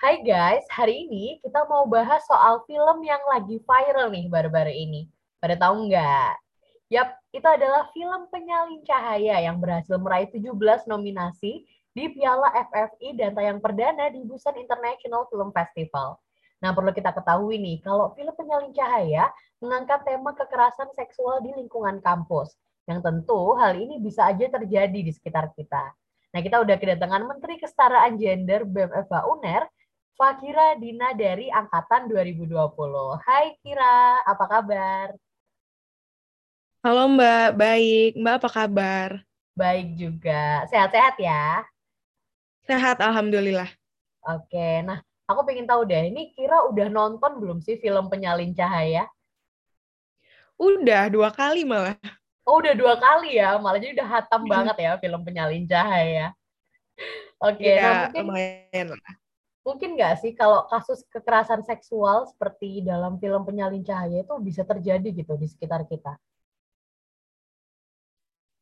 Hai guys, hari ini kita mau bahas soal film yang lagi viral nih baru-baru ini. Pada tahu nggak? Yap, itu adalah film Penyalin Cahaya yang berhasil meraih 17 nominasi di Piala FFI dan tayang perdana di Busan International Film Festival. Nah, perlu kita ketahui nih, kalau film Penyalin Cahaya mengangkat tema kekerasan seksual di lingkungan kampus, yang tentu hal ini bisa aja terjadi di sekitar kita. Nah, kita udah kedatangan Menteri Kesetaraan Gender Eva Uner Fakira Dina dari Angkatan 2020. Hai Kira, apa kabar? Halo Mbak, baik. Mbak apa kabar? Baik juga. Sehat-sehat ya? Sehat, Alhamdulillah. Oke, nah aku pengen tahu deh, ini Kira udah nonton belum sih film Penyalin Cahaya? Udah, dua kali malah. Oh, udah dua kali ya? Malah jadi udah hatam banget ya film Penyalin Cahaya. Oke, ya, nah mungkin lumayan lah mungkin nggak sih kalau kasus kekerasan seksual seperti dalam film Penyalin Cahaya itu bisa terjadi gitu di sekitar kita?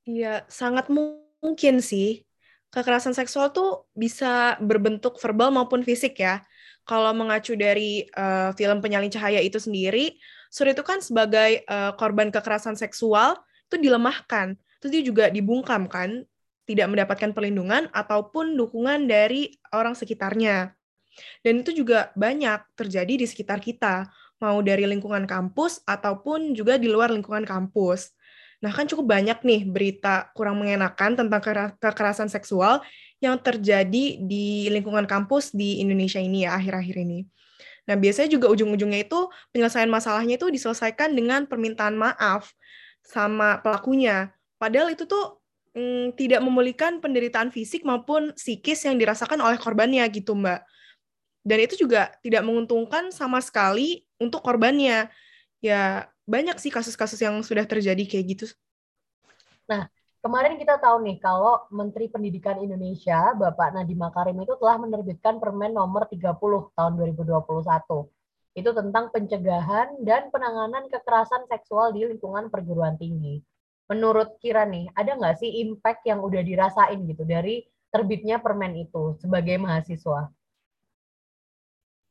Iya, sangat mungkin sih. Kekerasan seksual tuh bisa berbentuk verbal maupun fisik ya. Kalau mengacu dari uh, film Penyalin Cahaya itu sendiri, Suri itu kan sebagai uh, korban kekerasan seksual itu dilemahkan. Terus dia juga dibungkam kan, tidak mendapatkan perlindungan ataupun dukungan dari orang sekitarnya. Dan itu juga banyak terjadi di sekitar kita, mau dari lingkungan kampus ataupun juga di luar lingkungan kampus. Nah, kan cukup banyak nih berita kurang mengenakan tentang kekerasan seksual yang terjadi di lingkungan kampus di Indonesia ini ya akhir-akhir ini. Nah, biasanya juga ujung-ujungnya itu penyelesaian masalahnya itu diselesaikan dengan permintaan maaf sama pelakunya. Padahal itu tuh mm, tidak memulihkan penderitaan fisik maupun psikis yang dirasakan oleh korbannya gitu, Mbak dan itu juga tidak menguntungkan sama sekali untuk korbannya. Ya, banyak sih kasus-kasus yang sudah terjadi kayak gitu. Nah, kemarin kita tahu nih kalau Menteri Pendidikan Indonesia, Bapak Nadiem Makarim itu telah menerbitkan Permen nomor 30 tahun 2021. Itu tentang pencegahan dan penanganan kekerasan seksual di lingkungan perguruan tinggi. Menurut Kira nih, ada nggak sih impact yang udah dirasain gitu dari terbitnya permen itu sebagai mahasiswa?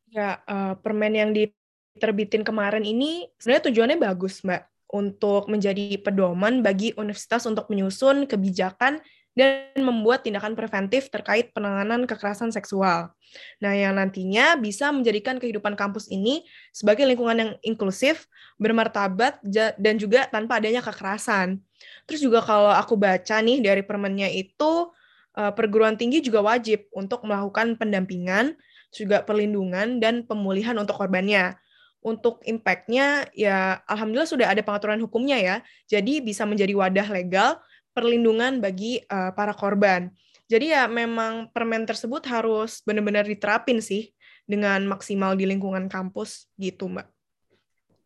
Ya, uh, permen yang diterbitin kemarin ini sebenarnya tujuannya bagus, Mbak, untuk menjadi pedoman bagi universitas untuk menyusun kebijakan dan membuat tindakan preventif terkait penanganan kekerasan seksual. Nah, yang nantinya bisa menjadikan kehidupan kampus ini sebagai lingkungan yang inklusif, bermartabat, dan juga tanpa adanya kekerasan. Terus juga kalau aku baca nih dari permennya itu, perguruan tinggi juga wajib untuk melakukan pendampingan juga perlindungan dan pemulihan untuk korbannya. Untuk impact-nya, ya alhamdulillah sudah ada pengaturan hukumnya ya, jadi bisa menjadi wadah legal perlindungan bagi uh, para korban. Jadi ya memang permen tersebut harus benar-benar diterapin sih dengan maksimal di lingkungan kampus gitu, Mbak.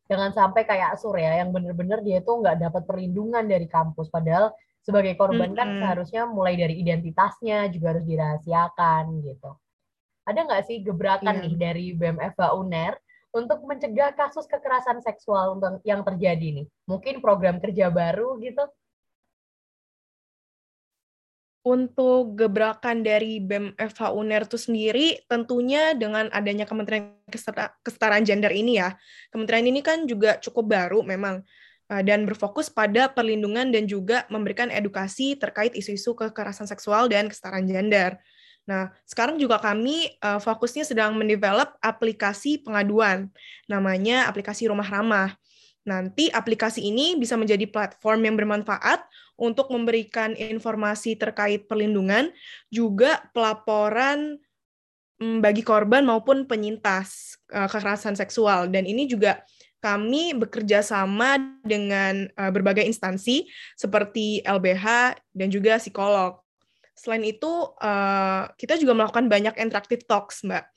Jangan sampai kayak Asur ya, yang benar-benar dia tuh nggak dapat perlindungan dari kampus. Padahal sebagai korban mm -hmm. kan seharusnya mulai dari identitasnya juga harus dirahasiakan gitu ada nggak sih gebrakan yeah. nih dari BMFA UNER untuk mencegah kasus kekerasan seksual yang terjadi nih? Mungkin program kerja baru gitu? Untuk gebrakan dari BEM FH UNER itu sendiri, tentunya dengan adanya Kementerian Kesetaraan Gender ini ya, kementerian ini kan juga cukup baru memang, dan berfokus pada perlindungan dan juga memberikan edukasi terkait isu-isu kekerasan seksual dan kesetaraan gender. Nah, sekarang juga kami uh, fokusnya sedang mendevelop aplikasi pengaduan, namanya aplikasi Rumah Ramah. Nanti aplikasi ini bisa menjadi platform yang bermanfaat untuk memberikan informasi terkait perlindungan, juga pelaporan um, bagi korban maupun penyintas uh, kekerasan seksual. Dan ini juga kami bekerja sama dengan uh, berbagai instansi seperti LBH dan juga psikolog. Selain itu, uh, kita juga melakukan banyak interactive talks, Mbak.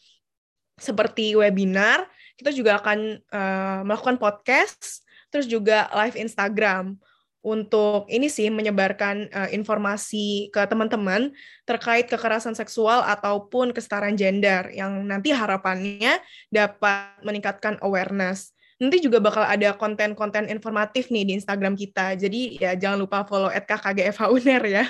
Seperti webinar, kita juga akan uh, melakukan podcast, terus juga live Instagram untuk ini sih menyebarkan uh, informasi ke teman-teman terkait kekerasan seksual ataupun kesetaraan gender yang nanti harapannya dapat meningkatkan awareness. Nanti juga bakal ada konten-konten informatif nih di Instagram kita. Jadi ya jangan lupa follow @kkgfhuner ya.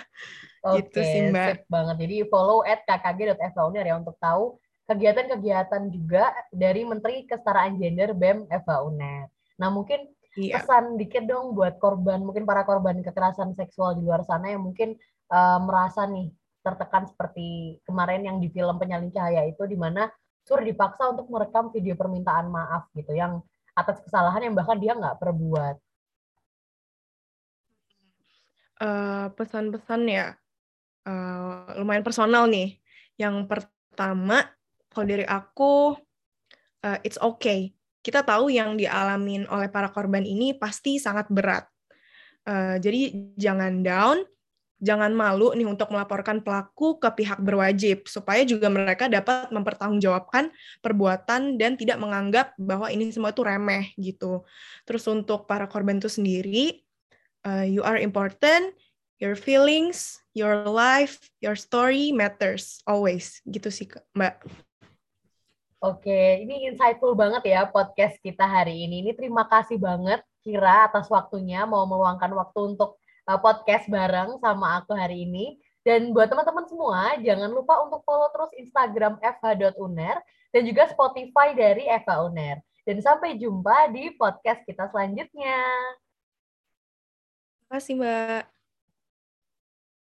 Oke, gitu sih Mbak. Banget. Jadi follow at ya untuk tahu kegiatan-kegiatan juga dari Menteri Kesetaraan Gender BEM Eva Uner. Nah, mungkin iya. pesan dikit dong buat korban, mungkin para korban kekerasan seksual di luar sana yang mungkin uh, merasa nih tertekan seperti kemarin yang di film Penyalin Cahaya itu di mana Sur dipaksa untuk merekam video permintaan maaf gitu yang atas kesalahan yang bahkan dia nggak perbuat. Uh, pesan-pesan ya uh, lumayan personal nih. Yang pertama kalau dari aku uh, it's okay. Kita tahu yang dialamin oleh para korban ini pasti sangat berat. Uh, jadi jangan down, jangan malu nih untuk melaporkan pelaku ke pihak berwajib supaya juga mereka dapat mempertanggungjawabkan perbuatan dan tidak menganggap bahwa ini semua itu remeh gitu. Terus untuk para korban itu sendiri, uh, you are important, your feelings, your life, your story matters always gitu sih Mbak. Oke, ini insightful banget ya podcast kita hari ini. Ini terima kasih banget Kira atas waktunya mau meluangkan waktu untuk podcast bareng sama aku hari ini. Dan buat teman-teman semua, jangan lupa untuk follow terus Instagram fh.uner dan juga Spotify dari Eva Uner. Dan sampai jumpa di podcast kita selanjutnya. Terima kasih, Mbak.